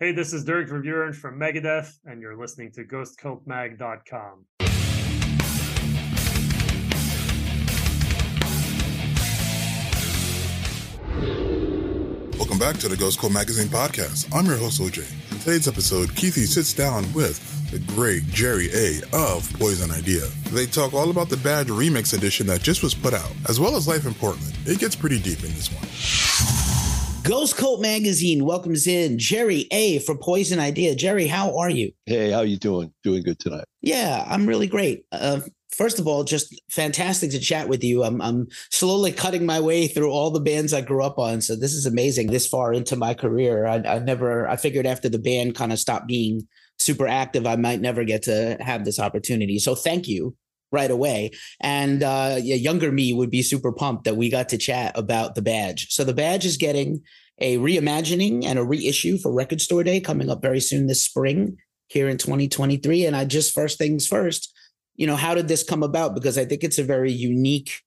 Hey, this is Dirk Verbeuren from Megadeth, and you're listening to GhostCultMag.com. Welcome back to the Ghost Cult Magazine podcast. I'm your host, OJ. In today's episode, Keefy sits down with the great Jerry A. of Poison Idea. They talk all about the Badge Remix edition that just was put out, as well as life in Portland. It gets pretty deep in this one. Ghost Cult Magazine welcomes in Jerry A. for Poison Idea. Jerry, how are you? Hey, how you doing? Doing good tonight. Yeah, I'm really great. Uh, first of all, just fantastic to chat with you. I'm I'm slowly cutting my way through all the bands I grew up on, so this is amazing. This far into my career, I, I never I figured after the band kind of stopped being super active, I might never get to have this opportunity. So thank you right away. And uh, yeah, younger me would be super pumped that we got to chat about the badge. So the badge is getting a reimagining and a reissue for Record Store Day coming up very soon this spring here in 2023. And I just first things first you know, how did this come about? Because I think it's a very unique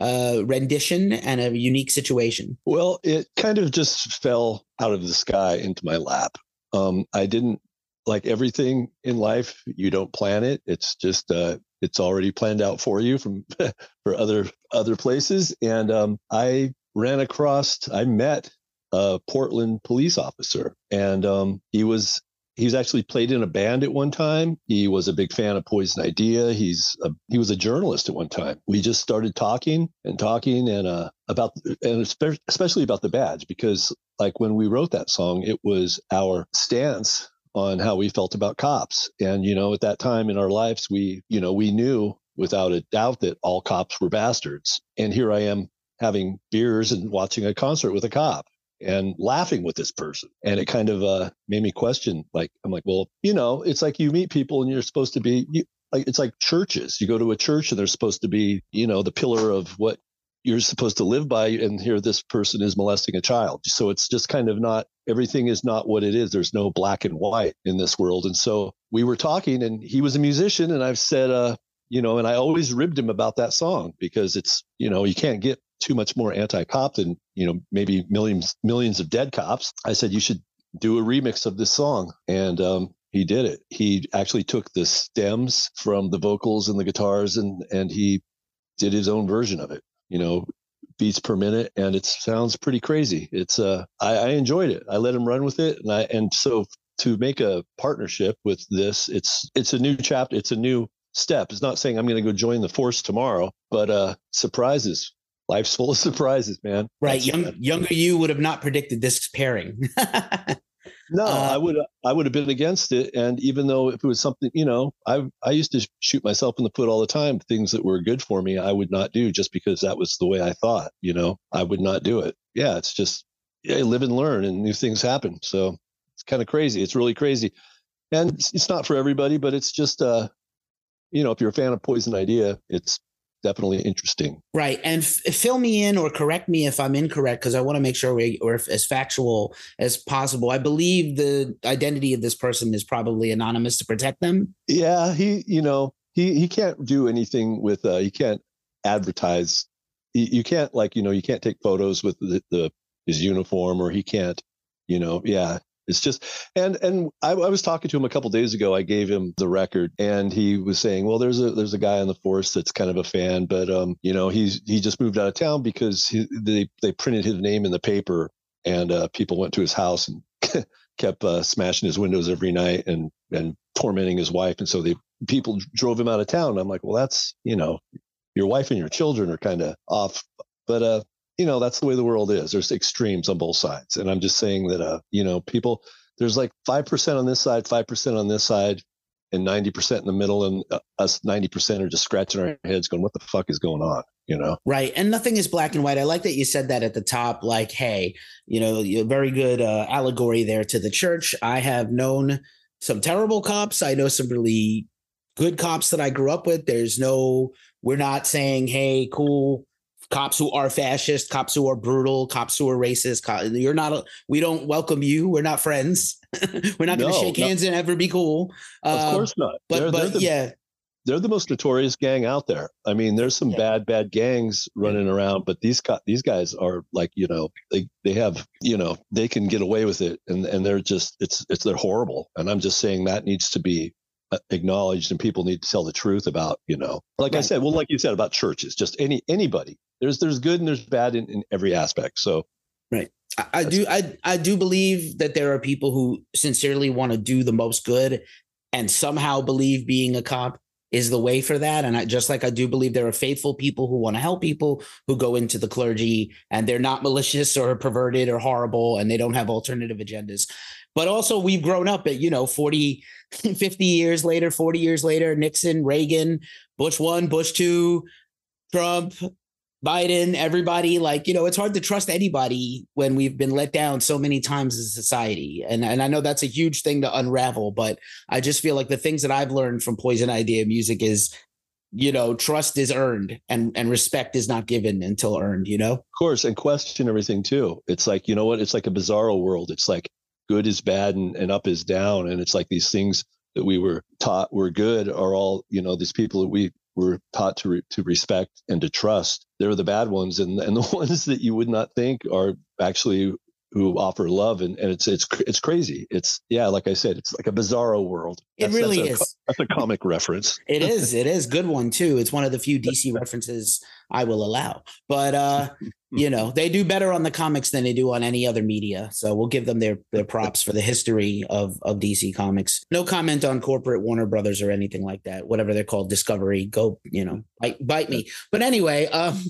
uh, rendition and a unique situation. Well, it kind of just fell out of the sky into my lap. Um, I didn't like everything in life. You don't plan it. It's just uh, it's already planned out for you from for other other places. And um, I ran across. I met a Portland police officer, and um, he was He's actually played in a band at one time. He was a big fan of Poison Idea. He's a, he was a journalist at one time. We just started talking and talking and uh, about and especially about the badge because like when we wrote that song, it was our stance on how we felt about cops. And you know, at that time in our lives, we you know we knew without a doubt that all cops were bastards. And here I am having beers and watching a concert with a cop and laughing with this person. And it kind of uh, made me question, like, I'm like, well, you know, it's like you meet people and you're supposed to be, you, like, it's like churches. You go to a church and they're supposed to be, you know, the pillar of what you're supposed to live by. And here this person is molesting a child. So it's just kind of not, everything is not what it is. There's no black and white in this world. And so we were talking and he was a musician and I've said, uh, you know, and I always ribbed him about that song because it's, you know, you can't get too much more anti-cop than you know maybe millions millions of dead cops. I said you should do a remix of this song, and um, he did it. He actually took the stems from the vocals and the guitars, and and he did his own version of it. You know, beats per minute, and it sounds pretty crazy. It's uh, I, I enjoyed it. I let him run with it, and I and so to make a partnership with this, it's it's a new chapter. It's a new step. It's not saying I'm going to go join the force tomorrow, but uh, surprises life's full of surprises, man. Right. Young, younger you would have not predicted this pairing. no, uh, I would I would have been against it. And even though if it was something, you know, I I used to shoot myself in the foot all the time. Things that were good for me, I would not do just because that was the way I thought. You know, I would not do it. Yeah, it's just yeah, live and learn, and new things happen. So it's kind of crazy. It's really crazy, and it's, it's not for everybody, but it's just uh, you know, if you're a fan of Poison Idea, it's definitely interesting. Right. And f- fill me in or correct me if I'm incorrect, because I want to make sure we, are as factual as possible. I believe the identity of this person is probably anonymous to protect them. Yeah. He, you know, he, he can't do anything with, uh, he can't advertise. He, you can't like, you know, you can't take photos with the, the his uniform or he can't, you know, yeah, it's just and and I, I, was talking to him a couple days ago. I gave him the record, and he was saying, "Well, there's a there's a guy on the force that's kind of a fan, but um, you know, he's he just moved out of town because he, they they printed his name in the paper, and uh, people went to his house and kept uh, smashing his windows every night and and tormenting his wife, and so they people drove him out of town. I'm like, well, that's you know, your wife and your children are kind of off, but uh, you know that's the way the world is. There's extremes on both sides and i'm just saying that uh you know people there's like 5% on this side 5% on this side and 90% in the middle and uh, us 90% are just scratching our heads going what the fuck is going on? You know? Right and nothing is black and white. I like that you said that at the top like hey you know very good uh, allegory there to the church. I have known some terrible cops. I know some really good cops that i grew up with. There's no we're not saying hey cool cops who are fascist, cops who are brutal, cops who are racist. You're not. A, we don't welcome you. We're not friends. We're not going to no, shake hands and ever be cool. Of um, course not. But they're, but they're the, yeah. they're the most notorious gang out there. I mean, there's some Yeah. bad, bad gangs running around, but these co- these guys are like, you know, they they have, you know, they can get away with it, and and they're just it's it's they're horrible. And I'm just saying that needs to be acknowledged, and people need to tell the truth about, you know, like I said, well, like you said about churches, just any anybody. There's there's good and there's bad in, in every aspect. So I, I do I I do believe that there are people who sincerely want to do the most good and somehow believe being a cop is the way for that. And I just like I do believe there are faithful people who want to help people who go into the clergy and they're not malicious or perverted or horrible and they don't have alternative agendas. But also we've grown up at, you know, 40, 50 years later, 40 years later, Nixon, Reagan, Bush one, Bush two, Trump, Biden, everybody, like, you know, it's hard to trust anybody when we've been let down so many times as a society. And, and I know that's a huge thing to unravel, but I just feel like the things that I've learned from Poison Idea music is, you know, trust is earned and, and respect is not given until earned, you know? Of course, and question everything too. It's like, you know what? It's like a bizarro world. It's like good is bad and, and up is down. And it's like these things that we were taught were good are all, you know, these people that we were taught to re- to respect and to trust. They're the bad ones, and and the ones that you would not think are actually who offer love. And, and it's it's it's crazy. It's yeah, like I said, it's like a bizarro world. It That's- really that's a, is. That's a comic reference. It is. It is good one too. It's one of the few DC references I will allow. But uh, you know, they do better on the comics than they do on any other media. So we'll give them their their props for the history of of DC comics. No comment on corporate Warner Brothers or anything like that. Whatever they're called, Discovery. Go, you know, bite, bite me. But anyway, um,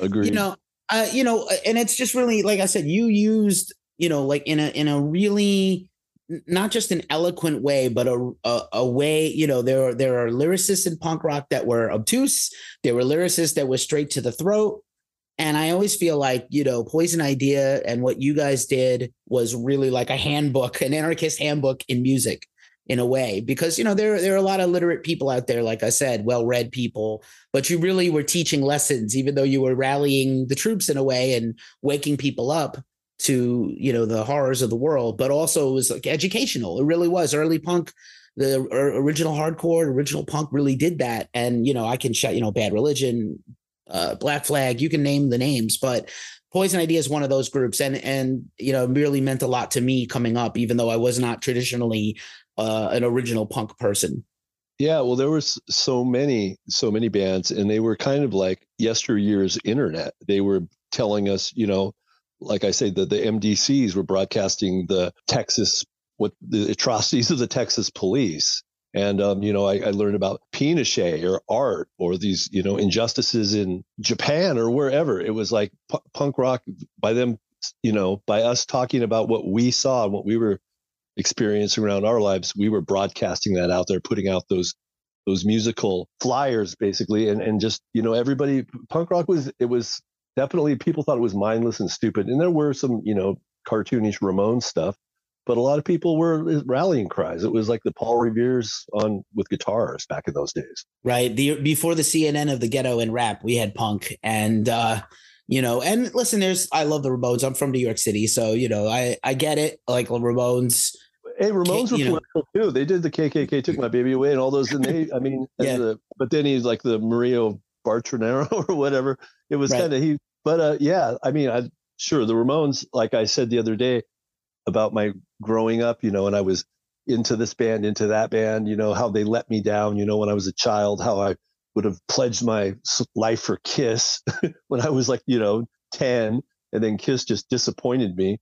Agreed. you know uh, you know and it's just really like i said you used you know like in a in a really not just an eloquent way but a, a a way you know there are there are lyricists in punk rock that were obtuse there were lyricists that were straight to the throat and i always feel like you know poison idea and what you guys did was really like a handbook an anarchist handbook in music in a way because you know there there are a lot of literate people out there like i said well-read people but you really were teaching lessons even though you were rallying the troops in a way and waking people up to you know the horrors of the world but also it was like educational. It really was. Early punk the original hardcore original punk really did that. And you know i can shout you know bad religion uh black flag you can name the names but poison idea is one of those groups and and you know really meant a lot to me coming up even though i was not traditionally uh an original punk person Yeah, well, there was so many, so many bands, and they were kind of like yesteryear's internet. They were telling us, you know, like I say, the the MDCs were broadcasting the Texas, what the atrocities of the Texas police, and um, you know, I, I learned about Pinochet or art or these, you know, injustices in Japan or wherever. It was like pu- punk rock by them, you know, by us talking about what we saw and what we were experiencing around our lives, we were broadcasting that out there, putting out those those musical flyers basically and and just you know everybody punk rock was it was definitely people thought it was mindless and stupid and there were some you know cartoonish Ramon stuff but a lot of people were rallying cries it was like the Paul Revere's on with guitars back in those days right the before the cnn of the ghetto and rap we had punk and uh you know and listen there's i love the ramones i'm from new york city so you know i i get it like the ramones Hey, Ramones were know- too. They did the KKK took my baby away and all those. And they, I mean, and Yeah. the, but then he's like the Mario Bartranero or whatever. It was Right. kind of he. But uh, yeah, I mean, I sure the Ramones. Like I said the other day about my growing up, you know, and I was into this band, into that band. You know how they let me down. You know when I was a child, how I would have pledged my life for Kiss when I was like you know ten, and then Kiss just disappointed me.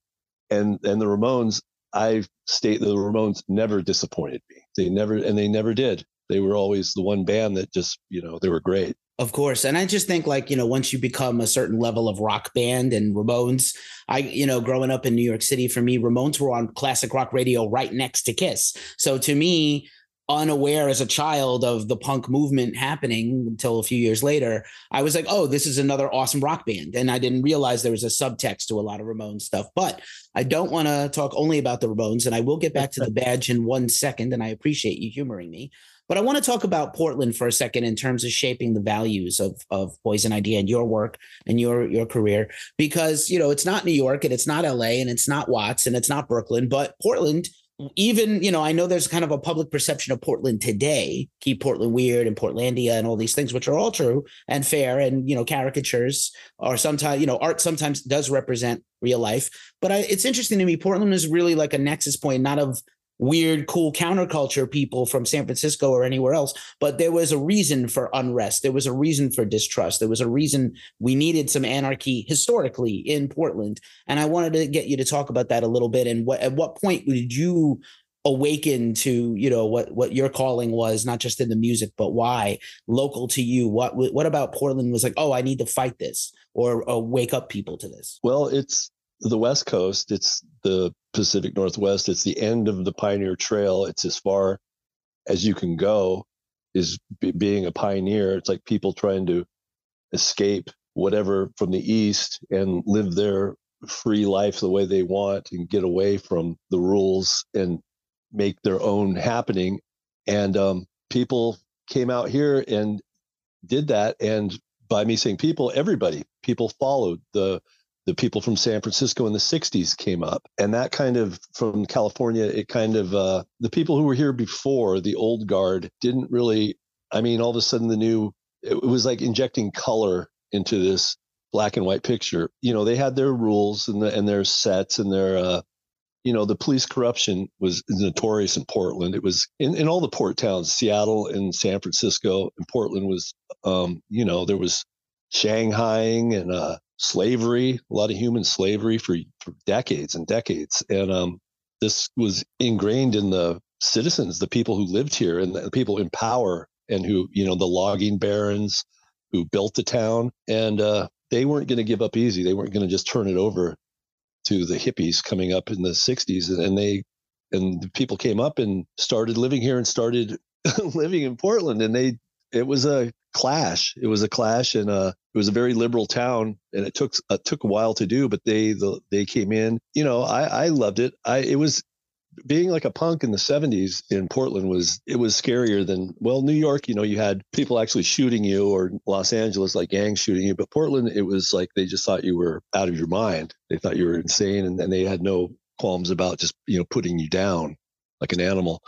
And and the Ramones, I state the Ramones never disappointed me. They never, and they never did. They were always the one band that just, you know, they were great. Of course. And I just think like, you know, once you become a certain level of rock band and Ramones, I, you know, growing up in New York City, for me, Ramones were on classic rock radio right next to Kiss. So to me, unaware as a child of the punk movement happening until a few years later, I was like, oh, this is another awesome rock band. And I didn't realize there was a subtext to a lot of Ramones stuff. But I don't want to talk only about the Ramones, and I will get back to the badge in one second. And I appreciate you humoring me. But I want to talk about Portland for a second in terms of shaping the values of of Poison Idea and your work and your your career. Because you know it's not New York and it's not LA and it's not Watts and it's not Brooklyn, but Portland even you know i know there's kind of a public perception of portland today keep portland weird and portlandia and all these things which are all true and fair and you know caricatures or sometimes you know art sometimes does represent real life. But I, it's interesting to me portland is really like a nexus point not of weird, cool counterculture people from San Francisco or anywhere else. But there was a reason for unrest. There was a reason for distrust. There was a reason we needed some anarchy historically in Portland. And I wanted to get you to talk about that a little bit. And what, at what point did you awaken to you know what what your calling was not just in the music but why local to you what what about portland was like oh i need to fight this or, or wake up people to this well it's the West Coast, it's the Pacific Northwest, it's the end of the Pioneer Trail. It's as far as you can go is b- being a pioneer. It's like people trying to escape whatever from the East and live their free life the way they want and get away from the rules and make their own happening. And um, people came out here and did that. And by me saying people, everybody, people followed the the people from San Francisco in the 60s came up. And that kind of, from California, it kind of, uh, the people who were here before, the old guard, didn't really, I mean, all of a sudden the new, it was like injecting color into this black and white picture. You know, they had their rules and, the, and their sets and their, uh, you know, the police corruption was notorious in Portland. It was in, in all the port towns, Seattle and San Francisco and Portland was, um, you know, there was Shanghaiing and, uh, slavery, a lot of human slavery for, for decades and decades. And um, this was ingrained in the citizens, the people who lived here and the people in power and who, you know, the logging barons who built the town. And uh, they weren't going to give up easy. They weren't going to just turn it over to the hippies coming up in the 60s. And they, and the people came up and started living here and started living in Portland. And they, it was a clash. It was a clash, and uh, it was a very liberal town, and it took uh, took a while to do, but they the, they came in. You know, I I loved it. I it was being like a punk in the 70s in Portland was it was scarier than well New York you know you had people actually shooting you or Los Angeles like gangs shooting you but Portland it was like they just thought you were out of your mind they thought you were insane and, and they had no qualms about just you know putting you down like an animal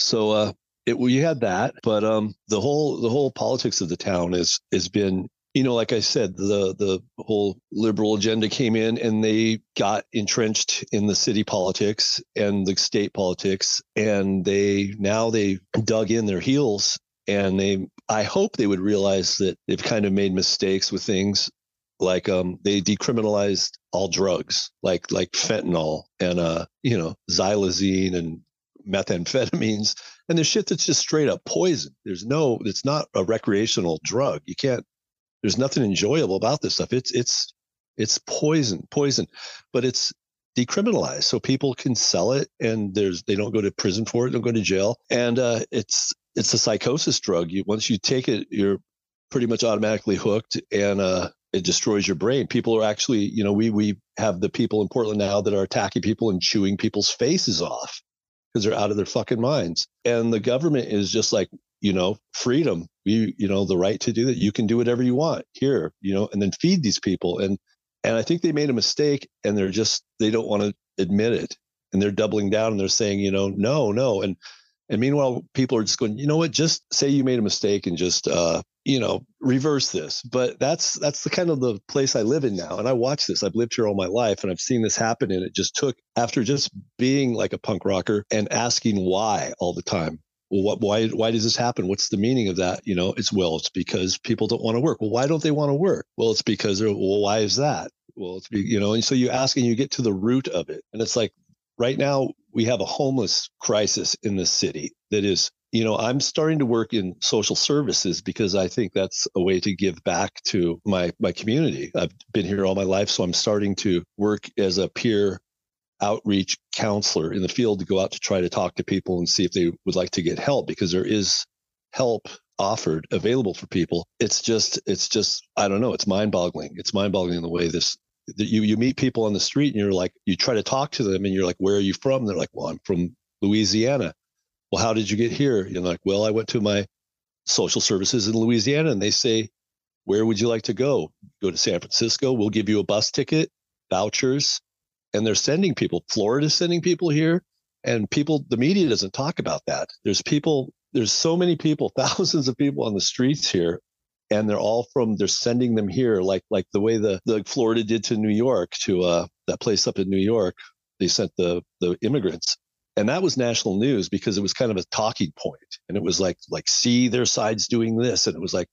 so uh it we had that, but um, the whole the whole politics of the town is has been you know, like I said, the the whole liberal agenda came in and they got entrenched in the city politics and the state politics, and they now they dug in their heels and they I hope they would realize that they've kind of made mistakes with things like um they decriminalized all drugs like like fentanyl and uh you know xylazine and methamphetamines and there's shit that's just straight up poison. There's no, it's not a recreational drug. You can't, there's nothing enjoyable about this stuff. It's, it's, it's poison, poison, but it's decriminalized. So people can sell it and there's, they don't go to prison for it, don't go to jail. And uh, it's, it's a psychosis drug. You, once you take it, you're pretty much automatically hooked and, uh, it destroys your brain. People are actually, you know, we we have the people in Portland now that are attacking people and chewing people's faces off because they're out of their fucking minds. And the government is just like, you know, freedom. You, you know, the right to do that. You can do whatever you want here, you know, and then feed these people. And and I think they made a mistake and they're just they don't want to admit it. And they're doubling down and they're saying, you know, no, no. And and meanwhile, people are just going, you know what, just say you made a mistake and just uh, you know, reverse this. But that's that's the kind of the place I live in now. And I watch this. I've lived here all my life and I've seen this happen. And it just took after just being like a punk rocker and asking why all the time. Well, what why why does this happen? What's the meaning of that? You know, it's well, it's because people don't want to work. Well, why don't they want to work? Well, it's because they're well, why is that? Well, it's you know, and so you ask and you get to the root of it. And it's like right now we have a homeless crisis in the city that is you know i'm starting to work in social services because i think that's a way to give back to my my community. I've been here all my life so i'm starting to work as a peer outreach counselor in the field to go out to try to talk to people and see if they would like to get help because there is help offered available for people. It's just it's just i don't know it's mind boggling it's mind boggling the way this that you you meet people on the street and you're like you try to talk to them and you're like where are you from? They're like well i'm from louisiana well, how did you get here? You're like, well, I went to my social services in Louisiana and they say, where would you like to go? Go to San Francisco. We'll give you a bus ticket, vouchers. And they're sending people. Florida's sending people here. and people the media doesn't talk about that there's people there's so many people thousands of people on the streets here and they're all from they're sending them here like like the way the the florida did to new york to uh that place up in new york they sent the the immigrants and that was national news because it was kind of a talking point. And it was like like see their sides doing this. And it was like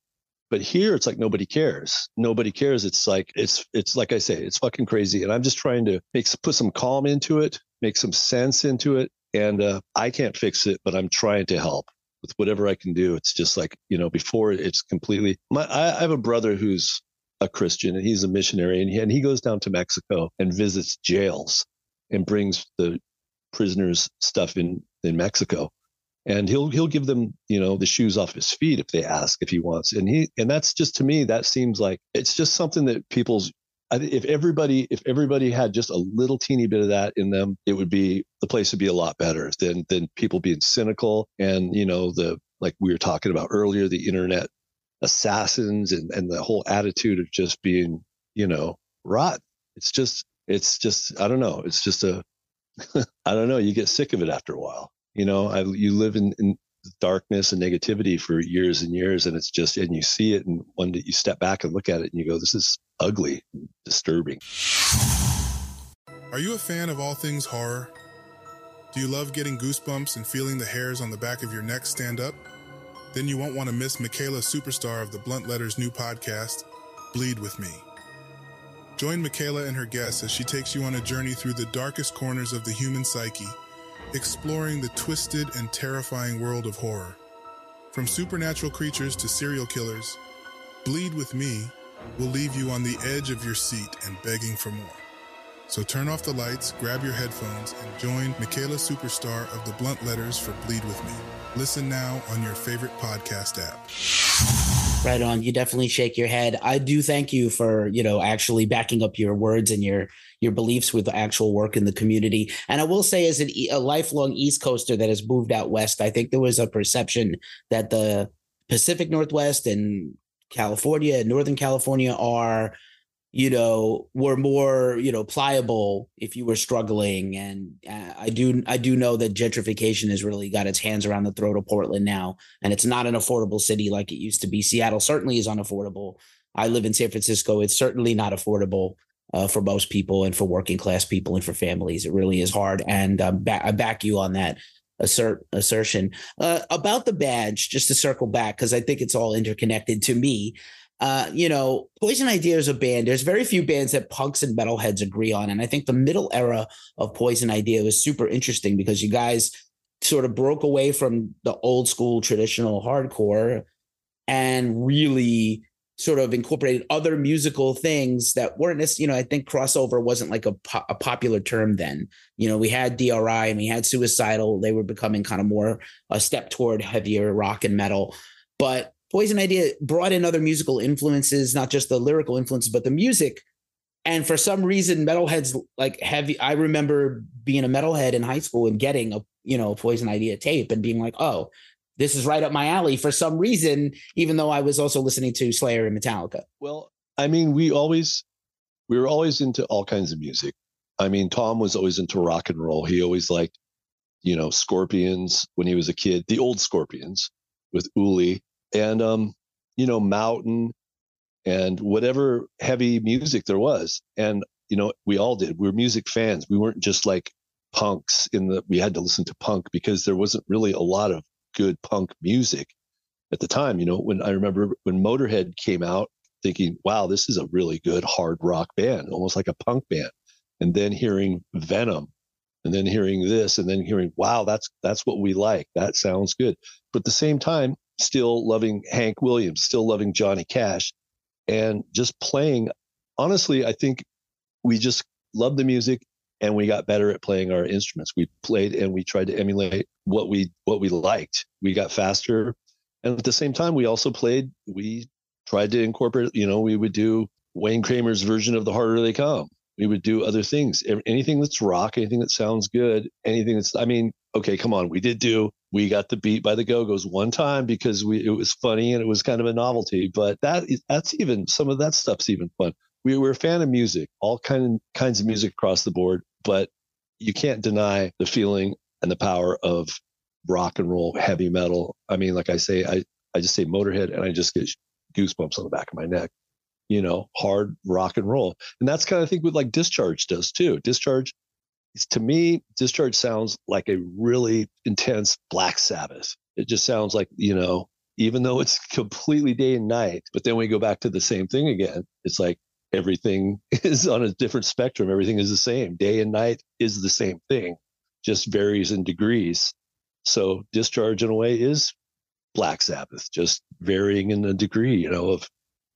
but here it's like nobody cares. Nobody cares. It's like it's it's like i say it's fucking crazy. And i'm just trying to make put some calm into it make some sense into it. And uh, i can't fix it but i'm trying to help. With whatever i can do it's just like you know before it's completely my i, I have a brother who's a christian and he's a missionary and he, and he goes down to mexico and visits jails and brings the prisoners stuff in in mexico. And he'll he'll give them you know the shoes off his feet if they ask if he wants. And he and that's just to me that seems like it's just something that people's if everybody if everybody had just a little teeny bit of that in them it would be the place would be a lot better than than people being cynical. And you know the like we were talking about earlier the internet assassins and and the whole attitude of just being you know rot it's just it's just i don't know. It's just a i don't know you get sick of it after a while you know? I, you live in, in darkness and negativity for years and years and it's just and you see it and one day you step back and look at it and you go this is ugly disturbing. Are you a fan of all things horror? Do you love getting goosebumps and feeling the hairs on the back of your neck stand up? Then you won't want to miss michaela superstar of the blunt letters new podcast bleed with me join michaela and her guests as she takes you on a journey through the darkest corners of the human psyche exploring the twisted and terrifying world of horror. From supernatural creatures to serial killers, Bleed with Me will leave you on the edge of your seat and begging for more. So turn off the lights, grab your headphones, and join Michaela Superstar of the Blunt Letters for Bleed with Me. Listen now on your favorite podcast app. Right on. You definitely shake your head. I do thank you for, you know, actually backing up your words and your your beliefs with actual work in the community. And I will say, as an, a lifelong East Coaster that has moved out west, I think there was a perception that the Pacific Northwest and California and Northern California are you know were more you know pliable if you were struggling. And uh, i do i do know that gentrification has really got its hands around the throat of portland now and it's not an affordable city like it used to be. Seattle certainly is unaffordable. I live in san francisco. It's certainly not affordable uh, for most people and for working class people and for families. It really is hard. And um, ba- i back you on that assert assertion. Uh, about the badge just to circle back because i think it's all interconnected to me uh, you know, Poison Idea is a band. There's very few bands that punks and metalheads agree on. And I think the middle era of Poison Idea was super interesting because you guys sort of broke away from the old school traditional hardcore and really sort of incorporated other musical things that weren't necessarily, you know, I think crossover wasn't like a, po- a popular term then. You know, we had DRI and we had Suicidal. They were becoming kind of more a step toward heavier rock and metal. But Poison Idea brought in other musical influences, not just the lyrical influences, but the music. And for some reason, metalheads like heavy. I remember being a metalhead in high school and getting a you know Poison Idea tape and being like, oh, this is right up my alley for some reason, even though I was also listening to Slayer and Metallica. Well, I mean, we always we were always into all kinds of music. I mean, Tom was always into rock and roll. He always liked, you know, Scorpions when he was a kid, the old Scorpions with Uli and um, you know, Mountain and whatever heavy music there was. And you know, we all did. We were music fans. We weren't just like punks in the we had to listen to punk because there wasn't really a lot of good punk music at the time. You know, when I remember when Motorhead came out, thinking, wow, this is a really good hard rock band, almost like a punk band. And then hearing Venom and then hearing this and then hearing, wow, that's that's what we like. That sounds good. But at the same time, still loving Hank Williams, still loving Johnny Cash, and just playing. Honestly, I think we just loved the music and we got better at playing our instruments. We played and we tried to emulate what we what we liked. We got faster, and at the same time, we also played. We tried to incorporate. You know, we would do Wayne Kramer's version of "The Harder They Come." We would do other things. Anything that's rock, anything that sounds good, anything that's. I mean, okay, come on. We did do we got the beat by the Go-Go's one time because we it was funny and it was kind of a novelty. But that that's even some of that stuff's even fun. We were a fan of music, all kind kinds of music across the board, but you can't deny the feeling and the power of rock and roll, heavy metal. I mean, like I say, I, I just say Motorhead and I just get goosebumps on the back of my neck, you know, hard rock and roll. And that's kind of thing with like Discharge does too. Discharge to me, Discharge sounds like a really intense Black Sabbath. It just sounds like, you know, even though it's completely day and night, but then we go back to the same thing again. It's like everything is on a different spectrum. Everything is the same. Day and night is the same thing, just varies in degrees. So discharge in a way is Black Sabbath, just varying in a degree, you know, of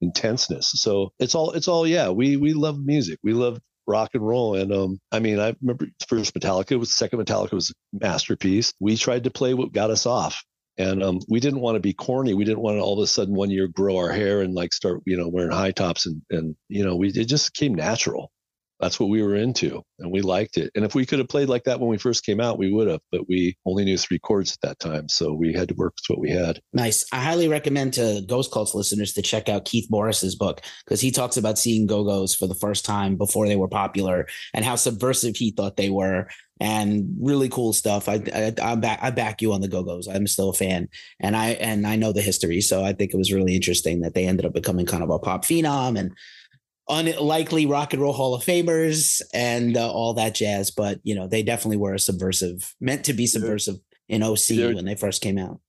intenseness. So it's all it's all yeah, we we love music. We love rock and roll. And um, I mean, I remember first Metallica was second Metallica was a masterpiece. We tried to play what got us off. And um, we didn't want to be corny. We didn't want to all of a sudden one year grow our hair and like start, you know, wearing high tops and and you know, we it just came natural that's what we were into and we liked it. And if we could have played like that when we first came out, we would have, but we only knew three chords at that time. So we had to work with what we had. Nice. I highly recommend to Ghost Cults listeners to check out Keith Morris's book because he talks about seeing Go Go's for the first time before they were popular and how subversive he thought they were and really cool stuff. I, I I back I back you on the Go Go's. I'm still a fan, and I and I know the history, so I think it was really interesting that they ended up becoming kind of a pop phenom and unlikely rock and roll hall of famers and uh, all that jazz but you know they definitely were a subversive meant to be subversive in oc They're when they first came out.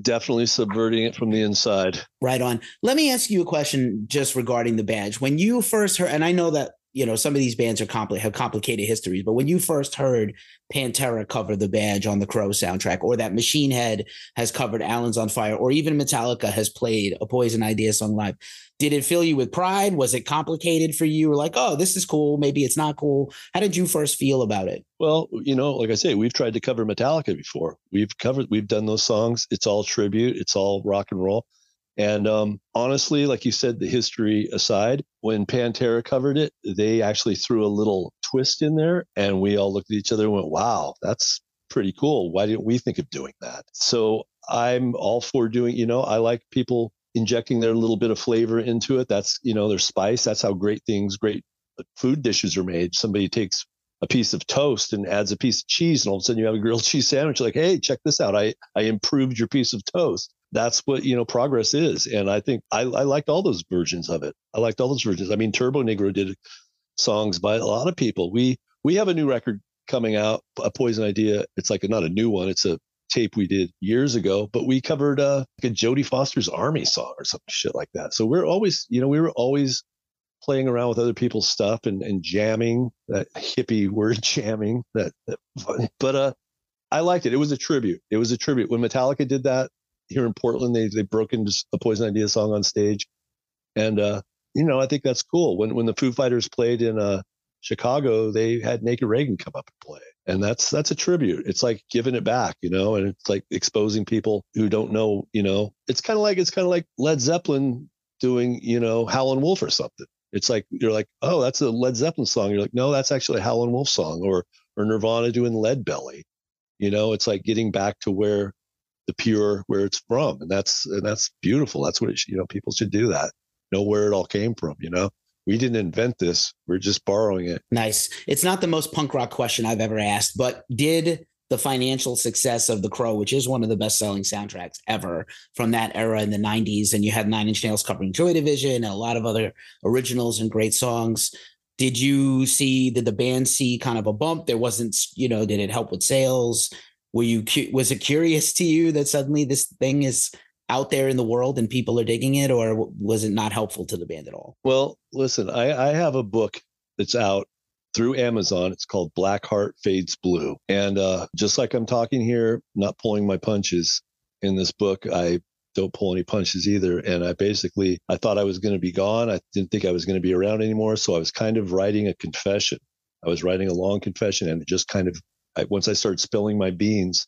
Definitely subverting it from the inside. Right on. Let me ask you a question just regarding the badge. When you first heard and i know that you know some of these bands are compli- have complicated histories but when you first heard pantera cover the badge on the crow soundtrack or that machine head has covered alan's on fire or even metallica has played a poison idea song live did it fill you with pride? Was it complicated for you? Or like oh this is cool. Maybe it's not cool. How did you first feel about it? Well you know like i say we've tried to cover metallica before. We've covered we've done those songs. It's all tribute. It's all rock and roll and um, honestly, like you said, the history aside, when Pantera covered it, they actually threw a little twist in there, and we all looked at each other and went, "Wow, that's pretty cool. Why didn't we think of doing that?" So I'm all for doing. You know, I like people injecting their little bit of flavor into it. That's you know their spice. That's how great things, great food dishes are made. Somebody takes a piece of toast and adds a piece of cheese, and all of a sudden you have a grilled cheese sandwich. Like, hey, check this out! I I improved your piece of toast that's what you know progress is and i think I, I liked all those versions of it i liked all those versions i mean turbonegro did songs by a lot of people we we have a new record coming out a poison idea it's like a, not a new one it's a tape we did years ago but we covered uh like a jodie foster's army song or some shit like that so we're always you know we were always playing around with other people's stuff and, and jamming that hippie word jamming that, that but uh I liked it. It was a tribute. It was a tribute. When Metallica did that, here in Portland. They they broke into a Poison Idea song on stage, and uh, you know I think that's cool. When when the Foo Fighters played in uh, Chicago, they had Naked Raygun come up and play, and that's that's a tribute. It's like giving it back, you know, and it's like exposing people who don't know, you know. It's kind of like it's kind of like Led Zeppelin doing, you know, Howlin' Wolf or something. It's like you're like, oh, that's a Led Zeppelin song. You're like, no, that's actually a Howlin' Wolf song, or or Nirvana doing Lead Belly. You know, it's like getting back to where the pure where it's from and that's and that's beautiful. That's what it, you know people should do that. Know where it all came from you know? We didn't invent this we're just borrowing it. Nice. It's not the most punk rock question i've ever asked but did the financial success of the crow which is one of the best selling soundtracks ever from that era in the 90s and you had nine inch nails covering joy division and a lot of other originals and great songs did you see did the band see kind of a bump? There wasn't you know did it help with sales were you was it curious to you that suddenly this thing is out there in the world and people are digging it or was it not helpful to the band at all? Well listen i, I have a book that's out through amazon. It's called black heart fades blue. And uh, just like i'm talking here not pulling my punches in this book i don't pull any punches either. And i basically i thought i was going to be gone. I didn't think i was going to be around anymore. So i was kind of writing a confession. I was writing a long confession and it just kind of I, once I started spilling my beans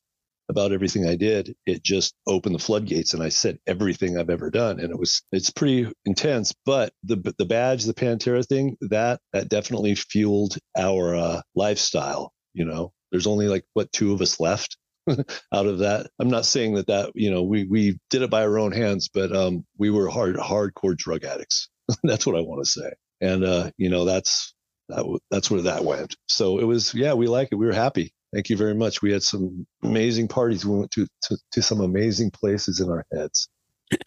about everything I did, it just opened the floodgates and I said everything I've ever done. And it was, it's pretty intense, but the, the badge, the Pantera thing, that, that definitely fueled our uh, lifestyle. You know, there's only like what two of us left out of that. I'm not saying that that, you know, we, we did it by our own hands, but um, we were hard, hardcore drug addicts. that's what I want to say. And, uh, you know, that's, that, that's where that went. So it was, yeah, we like it. We were happy Thank you very much. We had some amazing parties. We went to to, to some amazing places in our heads.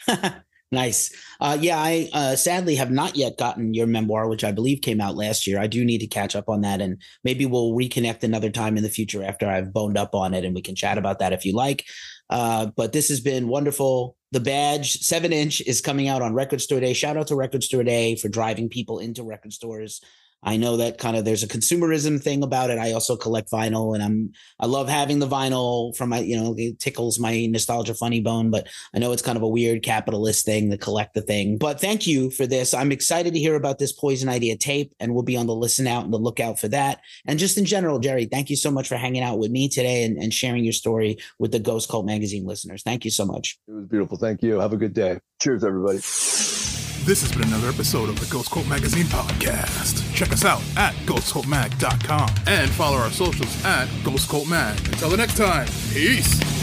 nice. Uh, yeah, I uh, sadly have not yet gotten your memoir, which I believe came out last year. I do need to catch up on that, and maybe we'll reconnect another time in the future after I've boned up on it, and we can chat about that if you like. Uh, but this has been wonderful. The badge, seven inch, is coming out on Record Store Day. Shout out to Record Store Day for driving people into record stores. I know that kind of there's a consumerism thing about it. I also collect vinyl and I'm I love having the vinyl from my, you know, it tickles my nostalgia funny bone, but I know it's kind of a weird capitalist thing to collect the thing. But thank you for this. I'm excited to hear about this poison idea tape and we'll be on the listen out and the lookout for that. And just in general, Jerry, thank you so much for hanging out with me today and, and sharing your story with the Ghost Cult magazine listeners. Thank you so much. It was beautiful. Thank you. Have a good day. Cheers, everybody. This has been another episode of the Ghost Cult Magazine podcast. Check us out at ghostcultmag.com and follow our socials at Ghost Cult Mag. Until the next time, peace.